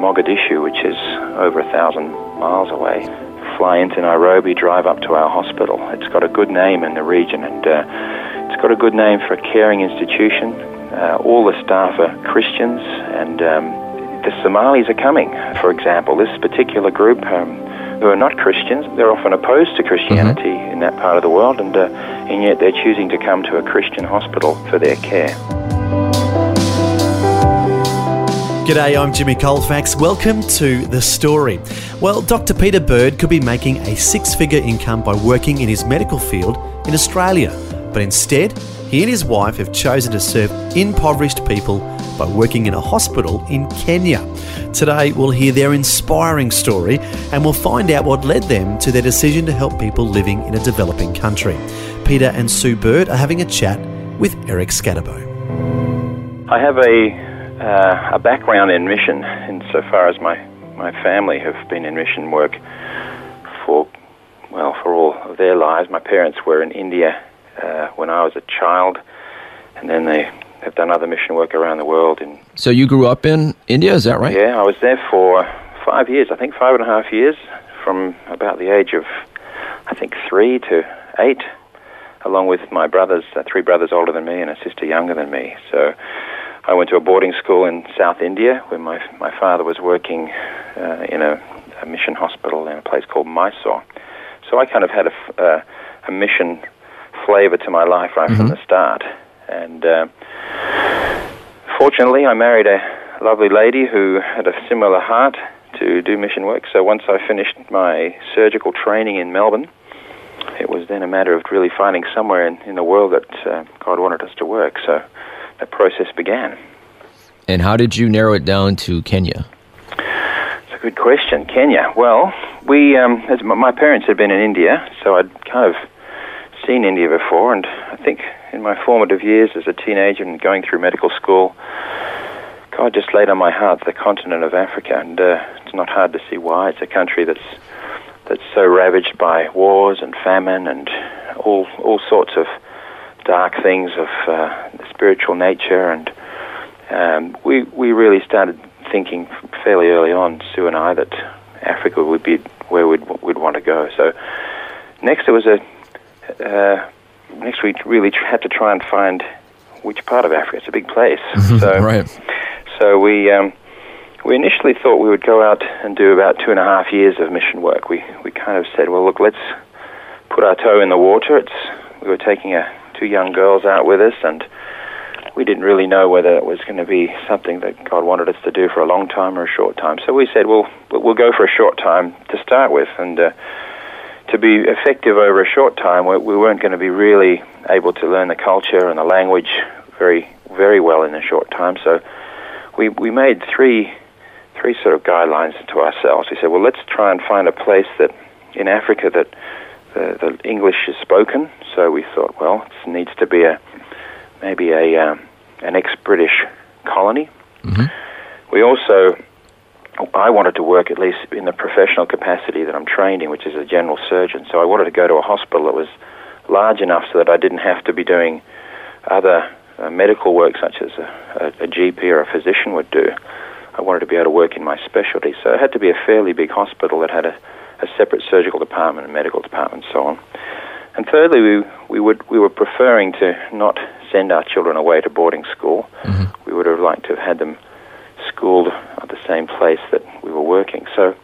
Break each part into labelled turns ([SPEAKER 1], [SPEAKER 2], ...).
[SPEAKER 1] Mogadishu, which is over a thousand miles away, fly into Nairobi, drive up to our hospital. It's got a good name in the region, and uh, it's got a good name for a caring institution. Uh, all the staff are Christians, and um, the Somalis are coming. For example, this particular group. Um, who are not Christians, they're often opposed to Christianity mm-hmm. in that part of the world, and, uh, and yet they're choosing to come to a Christian hospital for their care.
[SPEAKER 2] G'day, I'm Jimmy Colfax. Welcome to The Story. Well, Dr. Peter Bird could be making a six figure income by working in his medical field in Australia, but instead, he and his wife have chosen to serve impoverished people by working in a hospital in Kenya. Today, we'll hear their inspiring story and we'll find out what led them to their decision to help people living in a developing country. Peter and Sue Bird are having a chat with Eric Scatterbo.
[SPEAKER 1] I have a uh, a background in mission, insofar as my, my family have been in mission work for, well, for all of their lives. My parents were in India uh, when I was a child, and then they have done other mission work around the world. In
[SPEAKER 3] so you grew up in India, is that right?
[SPEAKER 1] Yeah, I was there for five years. I think five and a half years, from about the age of, I think three to eight, along with my brothers, uh, three brothers older than me and a sister younger than me. So I went to a boarding school in South India where my my father was working uh, in a, a, mission hospital in a place called Mysore. So I kind of had a, uh, a mission flavor to my life right mm-hmm. from the start. And uh, fortunately, I married a lovely lady who had a similar heart to do mission work. So once I finished my surgical training in Melbourne, it was then a matter of really finding somewhere in, in the world that uh, God wanted us to work. So the process began.
[SPEAKER 3] And how did you narrow it down to Kenya?
[SPEAKER 1] It's a good question. Kenya. Well, we, um, as my parents had been in India, so I'd kind of seen India before, and I think in my formative years as a teenager and going through medical school, God just laid on my heart the continent of Africa, and uh, it's not hard to see why. It's a country that's that's so ravaged by wars and famine and all all sorts of dark things of uh, spiritual nature, and um, we we really started thinking fairly early on, Sue and I, that Africa would be where we'd we'd want to go. So next there was a uh, next we really had to try and find which part of Africa. It's a big place,
[SPEAKER 3] so right.
[SPEAKER 1] So we. Um, we initially thought we would go out and do about two and a half years of mission work. We we kind of said, well, look, let's put our toe in the water. It's we were taking a two young girls out with us, and we didn't really know whether it was going to be something that God wanted us to do for a long time or a short time. So we said, well, we'll go for a short time to start with, and uh, to be effective over a short time, we, we weren't going to be really able to learn the culture and the language very, very well in a short time. So we we made three three sort of guidelines to ourselves. We said, well, let's try and find a place that in Africa that the, the English is spoken. So we thought, well, it needs to be a maybe a um, an ex-British colony. Mm-hmm. We also, I wanted to work at least in the professional capacity that I'm trained in, which is a general surgeon. So I wanted to go to a hospital that was large enough so that I didn't have to be doing other uh, medical work such as a, a, a GP or a physician would do. I wanted to be able to work in my specialty. So it had to be a fairly big hospital that had a, a separate surgical department and medical department and so on. And thirdly, we, we, would, we were preferring to not send our children away to boarding school. Mm-hmm. We would have liked to have had them schooled at the same place that we were working. So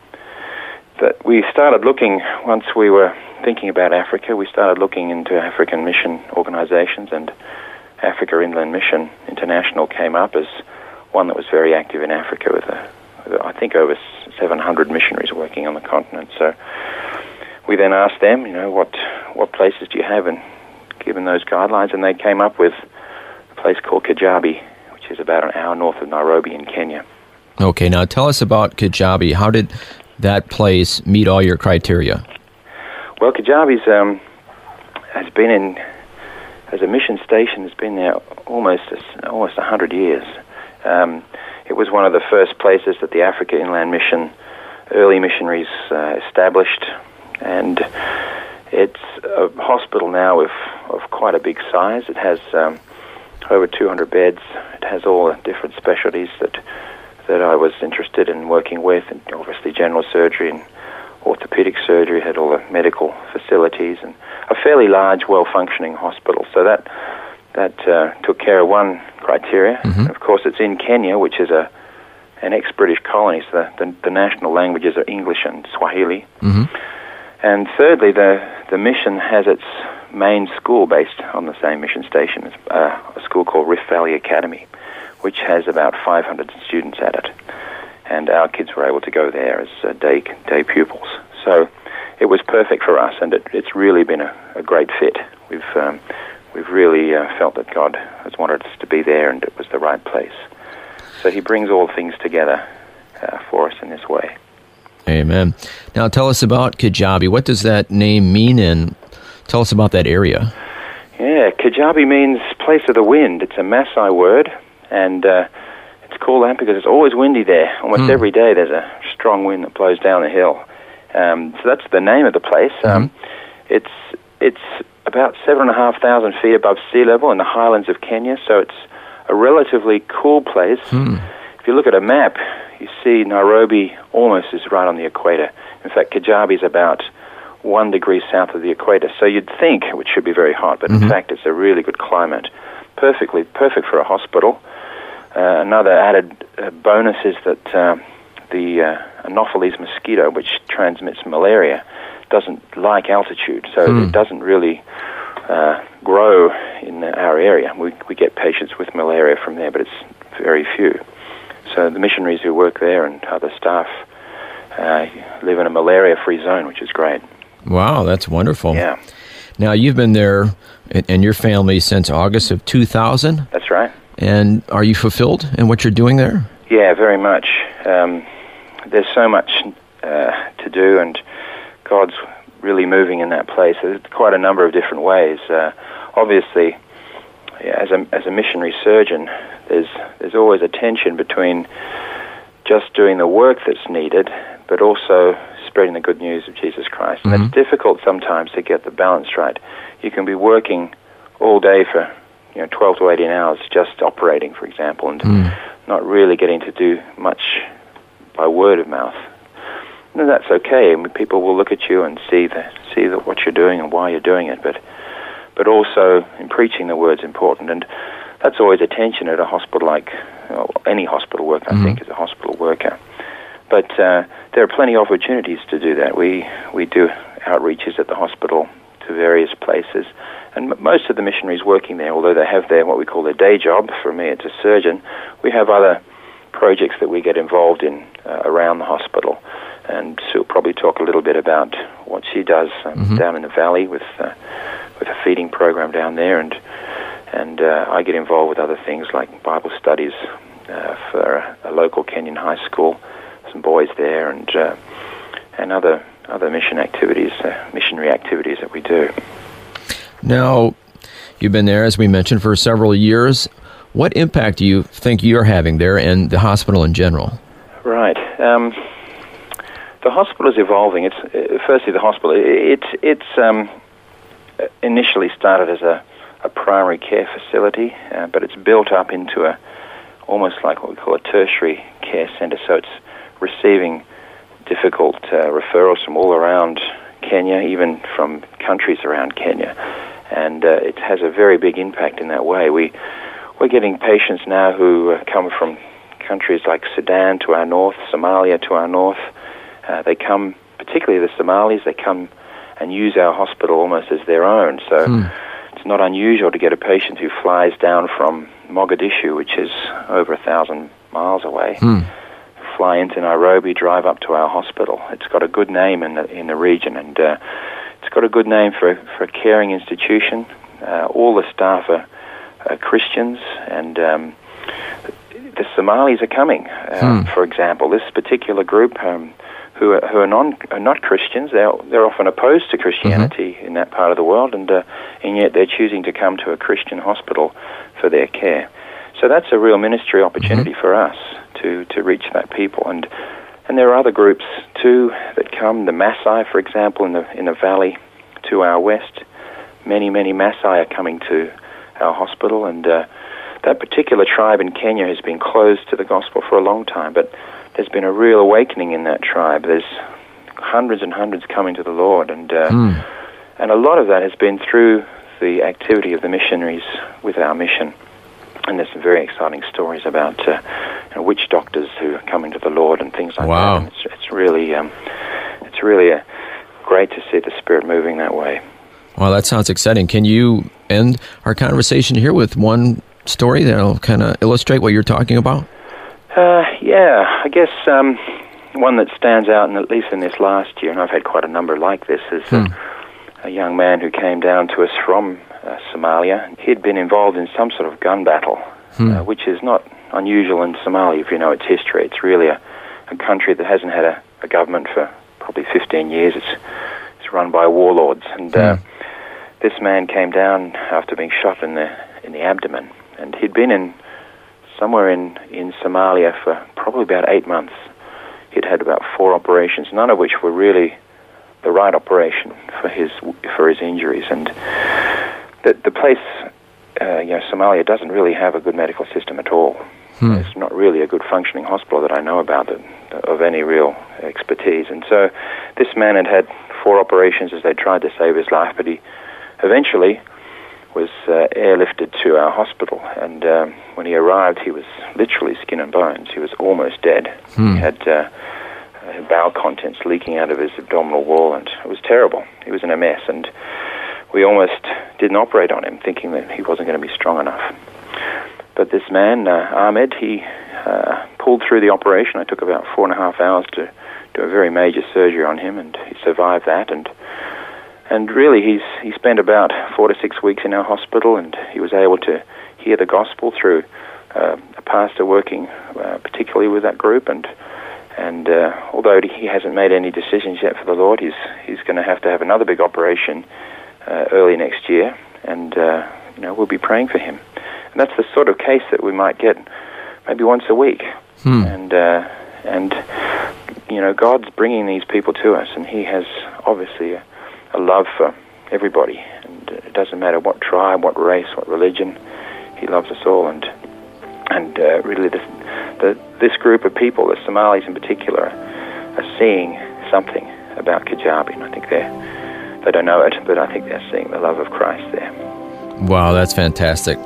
[SPEAKER 1] that we started looking, once we were thinking about Africa, we started looking into African mission organizations, and Africa Inland Mission International came up as one that was very active in Africa a, with a, I think over 700 missionaries working on the continent. So we then asked them, you know, what what places do you have, and given those guidelines, and they came up with a place called Kijabe, which is about an hour north of Nairobi in Kenya.
[SPEAKER 3] Okay, now tell us about Kijabe. How did that place meet all your criteria?
[SPEAKER 1] Well, Kijabe's um, has been in as a mission station. Has been there almost almost hundred years. Um, it was one of the first places that the Africa Inland Mission early missionaries uh, established, and it's a hospital now of, of quite a big size. It has um, over 200 beds. It has all the different specialties that that I was interested in working with, and obviously general surgery and orthopedic surgery. Had all the medical facilities and a fairly large, well-functioning hospital. So that that uh, took care of one criteria.
[SPEAKER 3] Mhm.
[SPEAKER 1] Of course, it's in Kenya, which is a an ex-British colony. So the, the, the national languages are English and Swahili.
[SPEAKER 3] hmm
[SPEAKER 1] And thirdly, the, the mission has its main school based on the same mission station, It's, uh, a school called Rift Valley Academy, which has about 500 students at it. And our kids were able to go there as uh, day, day pupils. So it was perfect for us, and it, it's really been a, a great fit. We've, um, we've really uh, felt that God has wanted us to be there, and it was the right place. So He brings all things together uh, for us in this way.
[SPEAKER 3] Amen. Now tell us about Kijabe. What does that name mean, and tell us about that area?
[SPEAKER 1] Yeah, Kijabe means place of the wind. It's a Maasai word, and uh, it's called that because it's always windy there. Almost
[SPEAKER 3] Hmm.
[SPEAKER 1] every day there's a strong wind that blows down the hill. Um, so that's the name of the place. Um, it's it's about seven and a half thousand feet above sea level in the highlands of Kenya, so it's a relatively cool place.
[SPEAKER 3] Hmm.
[SPEAKER 1] If you look at a map, you see Nairobi almost is right on the equator. In fact, Kijabe is about one degree south of the equator. So you'd think it should be very hot, but
[SPEAKER 3] Mhm.
[SPEAKER 1] in fact, it's a really good climate. Perfectly perfect for a hospital. Uh, another added uh, bonus is that uh, the uh, Anopheles mosquito, which transmits malaria, doesn't like altitude, so
[SPEAKER 3] Hmm.
[SPEAKER 1] it doesn't really uh, grow in our area. We, we get patients with malaria from there, but it's very few. So the missionaries who work there and other staff uh, live in a malaria-free zone, which is great.
[SPEAKER 3] Wow, that's wonderful.
[SPEAKER 1] Yeah,
[SPEAKER 3] Now you've been there and, and your family since August of 2000,
[SPEAKER 1] that's right.
[SPEAKER 3] and are you fulfilled in what you're doing there?
[SPEAKER 1] Yeah, very much. Um, there's so much uh, to do, and God's really moving in that place. There's quite a number of different ways. Uh, obviously, yeah, as a as a missionary surgeon, there's there's always a tension between just doing the work that's needed, but also spreading the good news of Jesus Christ. And
[SPEAKER 3] Mhm.
[SPEAKER 1] it's difficult sometimes to get the balance right. You can be working all day for you know 12 to 18 hours just operating, for example, and
[SPEAKER 3] Hmm.
[SPEAKER 1] not really getting to do much by word of mouth. And that's okay. I mean, people will look at you and see the, see that what you're doing and why you're doing it. But but also in preaching the word's important, and that's always a tension at a hospital like well, any hospital worker.
[SPEAKER 3] Mhm.
[SPEAKER 1] I think as a hospital worker. But uh, there are plenty of opportunities to do that. We we do outreaches at the hospital to various places, and m- most of the missionaries working there, although they have their what we call their day job. For me, it's a surgeon. We have other projects that we get involved in uh, around the hospital, and Sue will probably talk a little bit about what she does um,
[SPEAKER 3] Mhm.
[SPEAKER 1] down in the valley with uh, with a feeding program down there, and and uh, I get involved with other things like Bible studies uh, for a, a local Kenyan high school, some boys there, and uh, and other other mission activities, uh, missionary activities that we do.
[SPEAKER 3] Now, you've been there, as we mentioned, for several years. What impact do you think you're having there and the hospital in general?
[SPEAKER 1] Right. Um, the hospital is evolving. It's uh, firstly the hospital. It, it's it's um, initially started as a, a primary care facility, uh, but it's built up into a almost like what we call a tertiary care centre. So it's receiving difficult uh, referrals from all around Kenya, even from countries around Kenya, and uh, it has a very big impact in that way. We we're getting patients now who uh, come from countries like Sudan to our north, Somalia to our north. Uh, they come, particularly the Somalis, they come and use our hospital almost as their own. So
[SPEAKER 3] Hmm.
[SPEAKER 1] it's not unusual to get a patient who flies down from Mogadishu, which is over a thousand miles away,
[SPEAKER 3] Hmm.
[SPEAKER 1] fly into Nairobi, drive up to our hospital. It's got a good name in the in the region, and uh, it's got a good name for for a caring institution. Uh, all the staff are, are Christians, and um, the Somalis are coming. Um, For example, this particular group um, who are, who are non are not Christians, they're they're often opposed to Christianity in that part of the world, and uh, and yet they're choosing to come to a Christian hospital for their care. So that's a real ministry opportunity for us to to reach that people and. And there are other groups too that come. The Maasai, for example, in the in the valley to our west, many many Maasai are coming to our hospital, and uh, that particular tribe in Kenya has been closed to the gospel for a long time. But there's been a real awakening in that tribe. There's hundreds and hundreds coming to the Lord, and uh, and a lot of that has been through the activity of the missionaries with our mission. And there's some very exciting stories about uh, you know, witch doctors who are coming to the Lord and things like
[SPEAKER 3] Wow.
[SPEAKER 1] that. And it's, it's really, um, it's really uh great to see the Spirit moving that way.
[SPEAKER 3] Well, that sounds exciting. Can you end our conversation here with one story that'll kind of illustrate what you're talking about?
[SPEAKER 1] Uh, yeah, I guess um, one that stands out, and at least in this last year, and I've had quite a number like this, is uh, a young man who came down to us from uh, Somalia. He'd been involved in some sort of gun battle, uh, which is not unusual in Somalia if you know its history. It's really a, a country that hasn't had a, a government for probably 15 years. It's, it's run by warlords, and uh, this man came down after being shot in the in the abdomen, and he'd been in somewhere in, in Somalia for probably about eight months. He'd had about four operations, none of which were really the right operation for his for his injuries. And the the place, uh, you know, Somalia doesn't really have a good medical system at all. It's not really a good functioning hospital that I know about that, of any real expertise. And so, this man had had four operations as they tried to save his life, but he eventually was uh, airlifted to our hospital. And um, when he arrived, he was literally skin and bones. He was almost dead. He had uh, bowel contents leaking out of his abdominal wall, and it was terrible. He was in a mess, and we almost didn't operate on him, thinking that he wasn't going to be strong enough. But this man, uh, Ahmed, he uh, pulled through the operation. It took about four and a half hours to do a very major surgery on him, and he survived that. And and really, he's he spent about four to six weeks in our hospital, and he was able to hear the gospel through uh, a pastor working uh, particularly with that group. And and uh, although he hasn't made any decisions yet for the Lord, he's he's going to have to have another big operation uh, early next year, and uh, you know we'll be praying for him. And that's the sort of case that we might get maybe once a week, and uh, and you know God's bringing these people to us, and He has obviously a, a love for everybody, and it doesn't matter what tribe, what race, what religion. He loves us all, and and uh, really the, the this group of people, the Somalis in particular, are seeing something about Kijabe, and I think they they don't know it, but I think they're seeing the love of Christ there.
[SPEAKER 3] Wow, that's fantastic.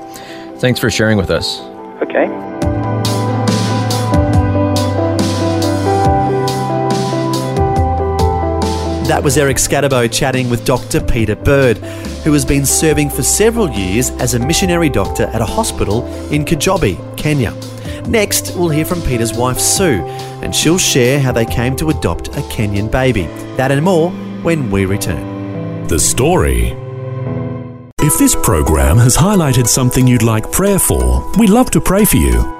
[SPEAKER 3] Thanks for sharing with us.
[SPEAKER 1] Okay.
[SPEAKER 2] That was Eric Scatterbo chatting with Dr. Peter Bird, who has been serving for several years as a missionary doctor at a hospital in Kijabe, Kenya. Next, we'll hear from Peter's wife Sue, and she'll share how they came to adopt a Kenyan baby. That and more when we return.
[SPEAKER 4] The story. If this program has highlighted something you'd like prayer for, we'd love to pray for you.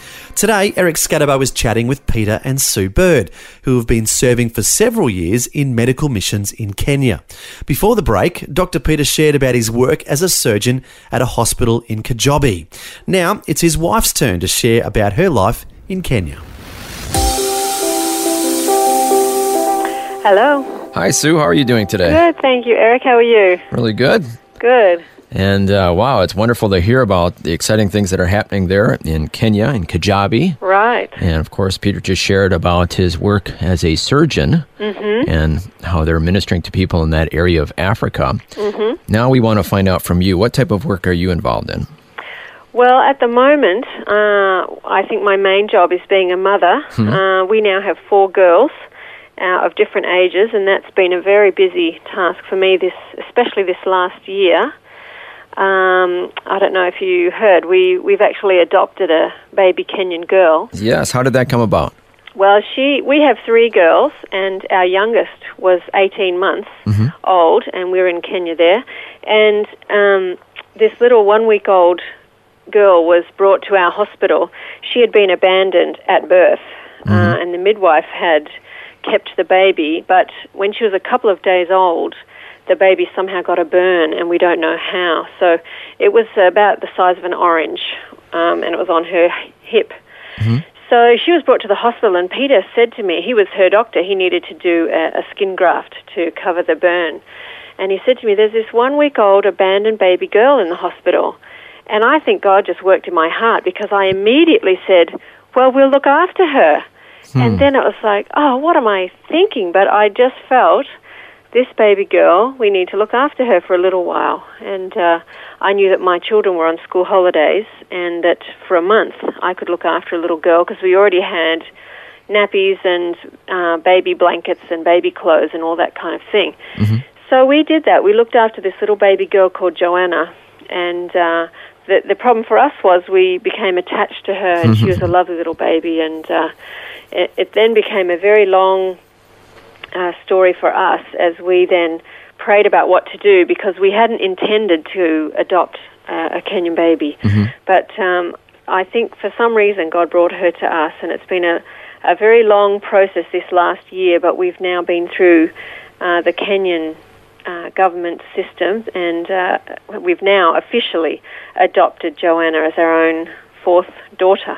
[SPEAKER 2] Today, Eric Scatterbo is chatting with Peter and Sue Bird, who have been serving for several years in medical missions in Kenya. Before the break, Dr. Peter shared about his work as a surgeon at a hospital in Kijabe. Now, it's his wife's turn to share about her life in Kenya.
[SPEAKER 5] Hello.
[SPEAKER 3] Hi, Sue. How are you doing today?
[SPEAKER 5] Good, thank you. Eric, how are you?
[SPEAKER 3] Really good.
[SPEAKER 5] Good.
[SPEAKER 3] And uh, wow, it's wonderful to hear about the exciting things that are happening there in Kenya, in Kijabe.
[SPEAKER 5] Right.
[SPEAKER 3] And of course, Peter just shared about his work as a surgeon and how they're ministering to people in that area of Africa. Now we want to find out from you what type of work are you involved in?
[SPEAKER 5] Well, at the moment, uh, I think my main job is being a mother. Uh, we now have four girls uh, of different ages, and that's been a very busy task for me. This, especially this last year. Um, I don't know if you heard, we, we've actually adopted a baby Kenyan girl.
[SPEAKER 3] Yes. How did that come about?
[SPEAKER 5] Well, she we have three girls, and our youngest was 18 months old, and we are in Kenya there. And um, this little one-week-old girl was brought to our hospital. She had been abandoned at birth, uh, and the midwife had kept the baby. But when she was a couple of days old, the baby somehow got a burn, and we don't know how. So it was about the size of an orange, um, and it was on her hip. So she was brought to the hospital, and Peter said to me, he was her doctor, he needed to do a, a skin graft to cover the burn. And he said to me, There's this one week old abandoned baby girl in the hospital. And I think God just worked in my heart because I immediately said, Well, we'll look after her. And then it was like, Oh, what am I thinking? But I just felt this baby girl, we need to look after her for a little while. And uh, I knew that my children were on school holidays and that for a month I could look after a little girl because we already had nappies and uh, baby blankets and baby clothes and all that kind of thing. So we did that. We looked after this little baby girl called Joanna. And uh, the, the problem for us was we became attached to her and she was a lovely little baby. And uh, it, it then became a very long uh, story for us as we then prayed about what to do because we hadn't intended to adopt uh, a Kenyan baby. But um, I think for some reason God brought her to us, and it's been a, a very long process this last year, but we've now been through uh, the Kenyan uh, government system, and uh, we've now officially adopted Joanna as our own fourth daughter.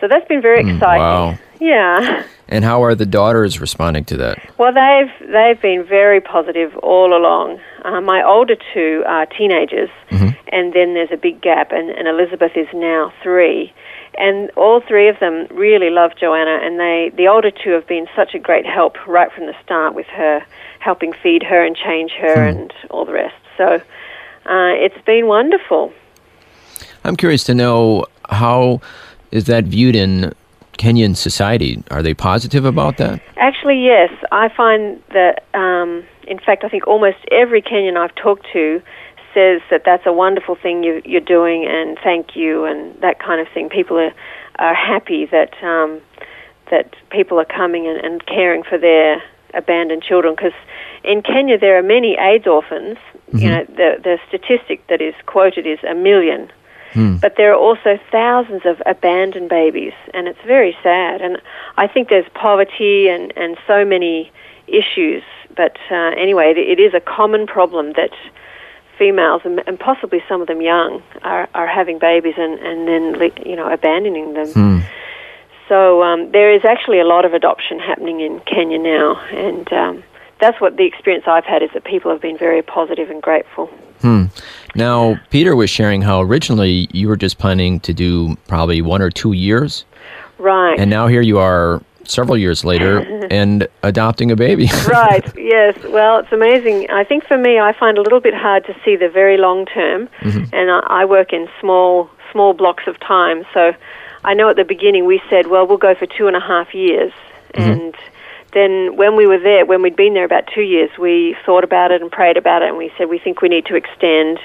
[SPEAKER 5] So that's been very exciting.
[SPEAKER 3] wow.
[SPEAKER 5] Yeah.
[SPEAKER 3] And how are the daughters responding to that?
[SPEAKER 5] Well, they've they've been very positive all along. Uh, my older two are teenagers, and then there's a big gap, and, and Elizabeth is now three, and all three of them really love Joanna, and they the older two have been such a great help right from the start with her, helping feed her and change her and all the rest. So uh, it's been wonderful.
[SPEAKER 3] I'm curious to know how is that viewed in Kenyan society? Are they positive about that?
[SPEAKER 5] Actually, yes. I find that, um, in fact, I think almost every Kenyan I've talked to says that that's a wonderful thing you, you're doing and thank you and that kind of thing. People are, are happy that, um, that people are coming and, and caring for their abandoned children because in Kenya there are many AIDS orphans. You know, the, the statistic that is quoted is a million. But there are also thousands of abandoned babies, and it's very sad. And I think there's poverty and, and so many issues. But uh, anyway, it, it is a common problem that females, and, and possibly some of them young, are, are having babies and, and then, you know, abandoning them. So um, there is actually a lot of adoption happening in Kenya now, and um, that's what the experience I've had is that people have been very positive and grateful. Hmm.
[SPEAKER 3] Now, Peter was sharing how originally you were just planning to do probably one or two years,
[SPEAKER 5] Right.
[SPEAKER 3] and now here you are several years later and adopting a baby.
[SPEAKER 5] right, yes. Well, it's amazing. I think for me, I find it a little bit hard to see the very long term, mm-hmm. and I, I work in small small blocks of time. So I know at the beginning we said, well, we'll go for two and a half years, mm-hmm. and then when we were there, when we'd been there about two years, we thought about it and prayed about it, and we said we think we need to extend.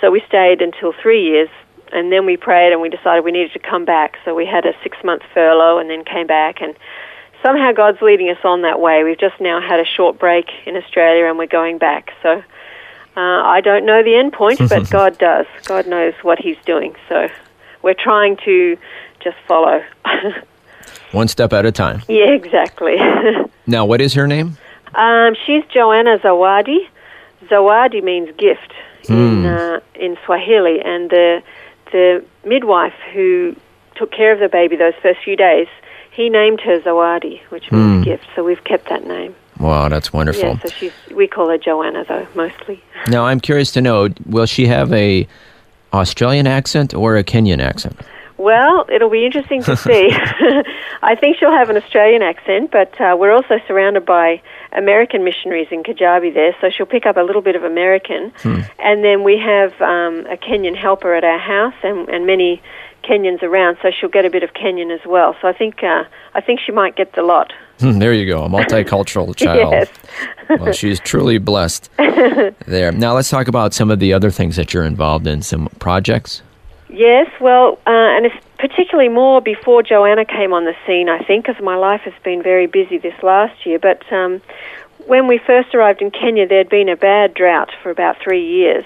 [SPEAKER 5] So we stayed until three years, and then we prayed and we decided we needed to come back. So we had a six month furlough and then came back and somehow God's leading us on that way. We've just now had a short break in Australia and we're going back. So uh, I don't know the end point, but God does. God knows what He's doing. So we're trying to just follow.
[SPEAKER 3] One step at a time.
[SPEAKER 5] yeah, exactly.
[SPEAKER 3] Now, what is her name?
[SPEAKER 5] um, she's Joanna Zawadi. Zawadi means gift in uh, in Swahili, and the the midwife who took care of the baby those first few days, he named her Zawadi, which means gift. So we've kept that name.
[SPEAKER 3] Wow, that's wonderful.
[SPEAKER 5] Yeah, so she's we call her Joanna though mostly.
[SPEAKER 3] Now, I'm curious to know, will she have a Australian accent or a Kenyan accent?
[SPEAKER 5] Well, it'll be interesting to see. I think she'll have an Australian accent, but uh, we're also surrounded by American missionaries in Kijabe there, so she'll pick up a little bit of American. And then we have um, a Kenyan helper at our house, and, and many Kenyans around, so she'll get a bit of Kenyan as well. So I think uh, I think she might get the lot.
[SPEAKER 3] Hmm, there you go, a multicultural child.
[SPEAKER 5] Yes.
[SPEAKER 3] well, she's truly blessed there. Now, let's talk about some of the other things that you're involved in, some projects.
[SPEAKER 5] Yes, well, uh, and it's particularly more before Joanna came on the scene, I think, because my life has been very busy this last year. But um, when we first arrived in Kenya, there'd been a bad drought for about three years.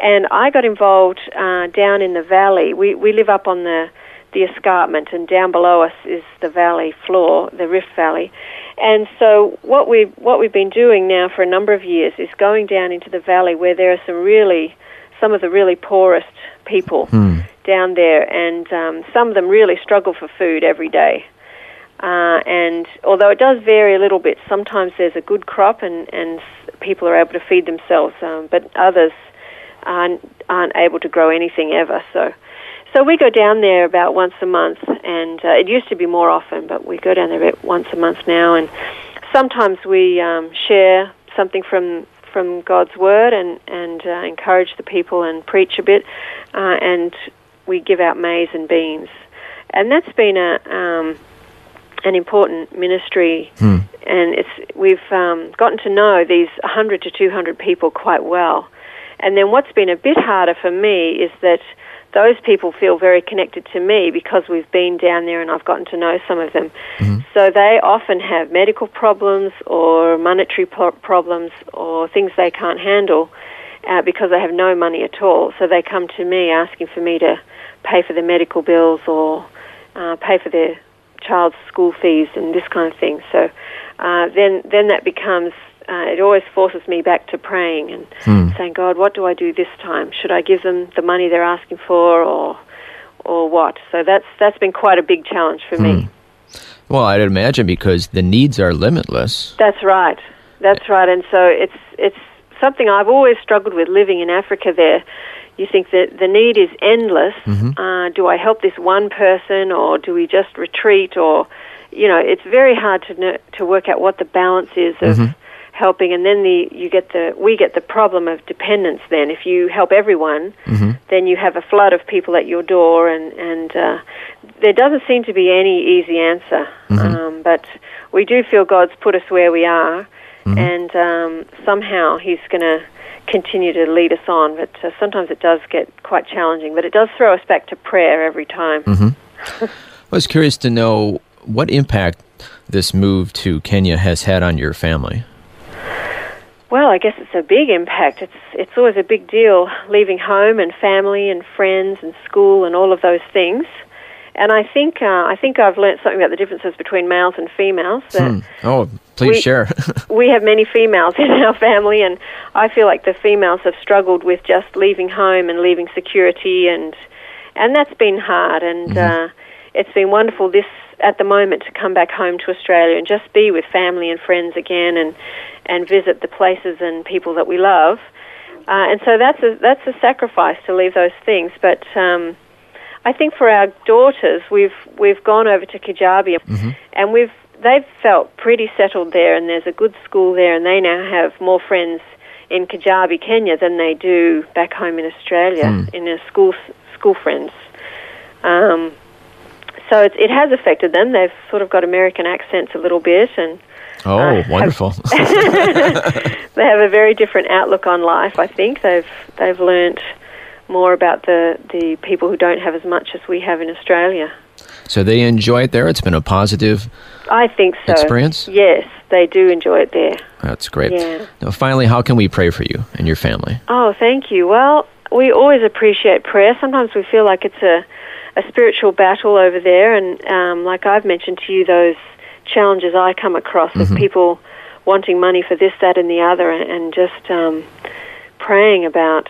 [SPEAKER 5] And I got involved uh, down in the valley. We, we live up on the, the escarpment, and down below us is the valley floor, the Rift Valley. And so what we what we've been doing now for a number of years is going down into the valley where there are some really some of the really poorest people down there, and um, some of them really struggle for food every day. Uh, and although it does vary a little bit, sometimes there's a good crop and, and people are able to feed themselves, um, but others aren't, aren't able to grow anything ever. So, so we go down there about once a month, and uh, it used to be more often, but we go down there about once a month now. And sometimes we um, share something from from God's word and and uh, encourage the people and preach a bit, uh, and we give out maize and beans, and that's been a um, an important ministry, and it's we've um, gotten to know these 100 to 200 people quite well. And then what's been a bit harder for me is that those people feel very connected to me because we've been down there and I've gotten to know some of them. So they often have medical problems or monetary pro- problems or things they can't handle uh, because they have no money at all. So they come to me asking for me to pay for their medical bills or uh, pay for their child's school fees and this kind of thing. So uh, then, then that becomes. Uh, it always forces me back to praying and saying, God, what do I do this time? Should I give them the money they're asking for, or, or what? So that's that's been quite a big challenge for me.
[SPEAKER 3] Well, I'd imagine because the needs are limitless.
[SPEAKER 5] That's right. That's right. And so it's it's something I've always struggled with living in Africa. There, you think that the need is endless. Uh, do I help this one person, or do we just retreat? Or, you know, it's very hard to know, to work out what the balance is of helping. And then the you get the we get the problem of dependence. Then, if you help everyone, then you have a flood of people at your door, and and uh, there doesn't seem to be any easy answer. Um, but we do feel God's put us where we are, and um, somehow He's going to continue to lead us on. But uh, sometimes it does get quite challenging. But it does throw us back to prayer every time.
[SPEAKER 3] I was curious to know what impact this move to Kenya has had on your family.
[SPEAKER 5] Well, I guess it's a big impact. It's it's always a big deal leaving home and family and friends and school and all of those things. And I think uh, I think I've learnt something about the differences between males and females. That
[SPEAKER 3] Oh, please
[SPEAKER 5] We-
[SPEAKER 3] share.
[SPEAKER 5] we have many females in our family, and I feel like the females have struggled with just leaving home and leaving security, and and that's been hard. And uh, it's been wonderful this at the moment to come back home to Australia and just be with family and friends again, and and visit the places and people that we love. Uh, and so that's a that's a sacrifice to leave those things, but. Um, I think for our daughters, we've we've gone over to Kijabe, and we've they've felt pretty settled there, and there's a good school there, and they now have more friends in Kijabe, Kenya, than they do back home in Australia in their school school friends. Um, so it, it has affected them. They've sort of got American accents a little bit, and
[SPEAKER 3] oh,
[SPEAKER 5] Uh,
[SPEAKER 3] wonderful.
[SPEAKER 5] they have a very different outlook on life. I think they've they've learnt more about the the people who don't have as much as we have in Australia.
[SPEAKER 3] so they enjoy it there. It's been a positive.
[SPEAKER 5] I think so.
[SPEAKER 3] Experience?
[SPEAKER 5] Yes, they do enjoy it there.
[SPEAKER 3] That's great.
[SPEAKER 5] Yeah.
[SPEAKER 3] Now, finally, how can we pray for you and your family?
[SPEAKER 5] Oh, thank you. Well, we always appreciate prayer. Sometimes we feel like it's a, a spiritual battle over there, and um, like I've mentioned to you, those challenges I come across of people wanting money for this, that, and the other, and, and just um, praying about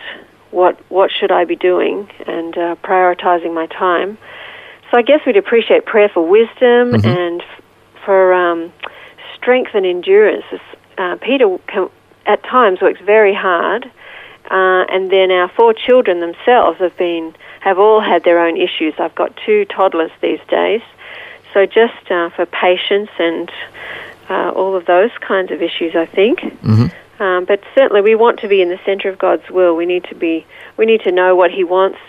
[SPEAKER 5] what what should I be doing and uh, prioritizing my time. So I guess we'd appreciate prayer for wisdom and f- for um, strength and endurance. Uh, Peter can, at times works very hard, uh, and then our four children themselves have been have all had their own issues. I've got two toddlers these days, so just uh, for patience and uh, all of those kinds of issues, I think. Um, but certainly, we want to be in the center of God's will. We need to be. We need to know what He wants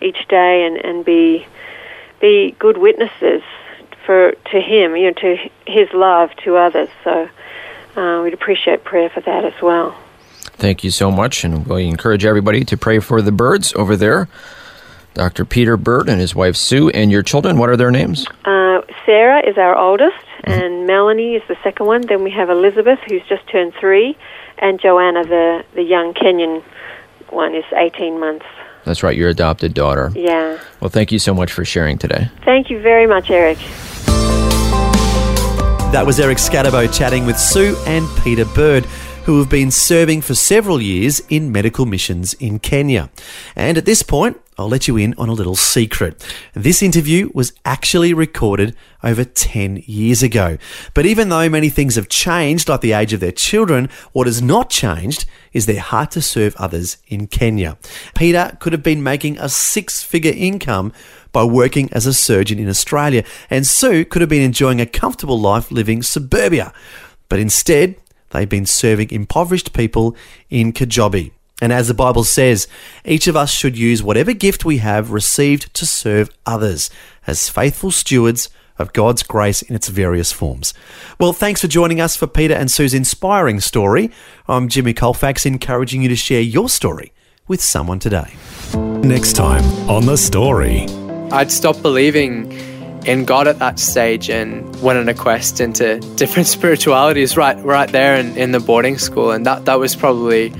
[SPEAKER 5] each day, and, and be be good witnesses for to him, you know, to his love to others. So uh, we'd appreciate prayer for that as well.
[SPEAKER 3] Thank you so much, and we encourage everybody to pray for the birds over there. Dr. Peter Bird and his wife Sue, and your children. What are their names?
[SPEAKER 5] Uh, Sarah is our oldest, and Melanie is the second one. Then we have Elizabeth, who's just turned three, and Joanna, the the young Kenyan one, is eighteen months.
[SPEAKER 3] That's right, your adopted daughter.
[SPEAKER 5] Yeah.
[SPEAKER 3] Well, thank you so much for sharing today.
[SPEAKER 5] Thank you very much, Eric.
[SPEAKER 2] That was Eric Scatterbo chatting with Sue and Peter Bird, who have been serving for several years in medical missions in Kenya. And at this point, I'll let you in on a little secret. This interview was actually recorded over 10 years ago. But even though many things have changed, like the age of their children, what has not changed is their heart to serve others in Kenya. Peter could have been making a six figure income by working as a surgeon in Australia, and Sue could have been enjoying a comfortable life living suburbia. But instead, they've been serving impoverished people in Kijabe. And as the Bible says, each of us should use whatever gift we have received to serve others as faithful stewards of God's grace in its various forms. Well, thanks for joining us for Peter and Sue's inspiring story. I'm Jimmy Colfax, encouraging you to share your story with someone today.
[SPEAKER 4] Next time on The Story.
[SPEAKER 6] I'd stop believing in God at that stage and went on a quest into different spiritualities right right there in, in the boarding school and that, that was probably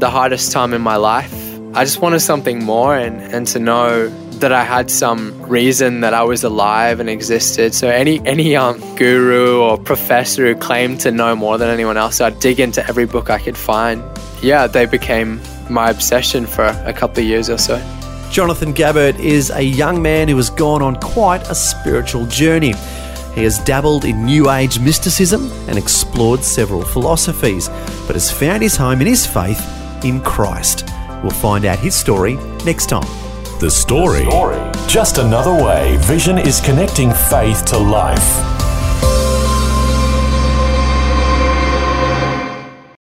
[SPEAKER 6] the hardest time in my life. I just wanted something more and, and to know that I had some reason that I was alive and existed. So any any um, guru or professor who claimed to know more than anyone else, I'd dig into every book I could find. Yeah, they became my obsession for a couple of years or so.
[SPEAKER 2] Jonathan Gabbard is a young man who has gone on quite a spiritual journey. He has dabbled in New Age mysticism and explored several philosophies, but has found his home in his faith in Christ. We'll find out his story next time.
[SPEAKER 4] The Story. Just another way Vision is connecting faith to life.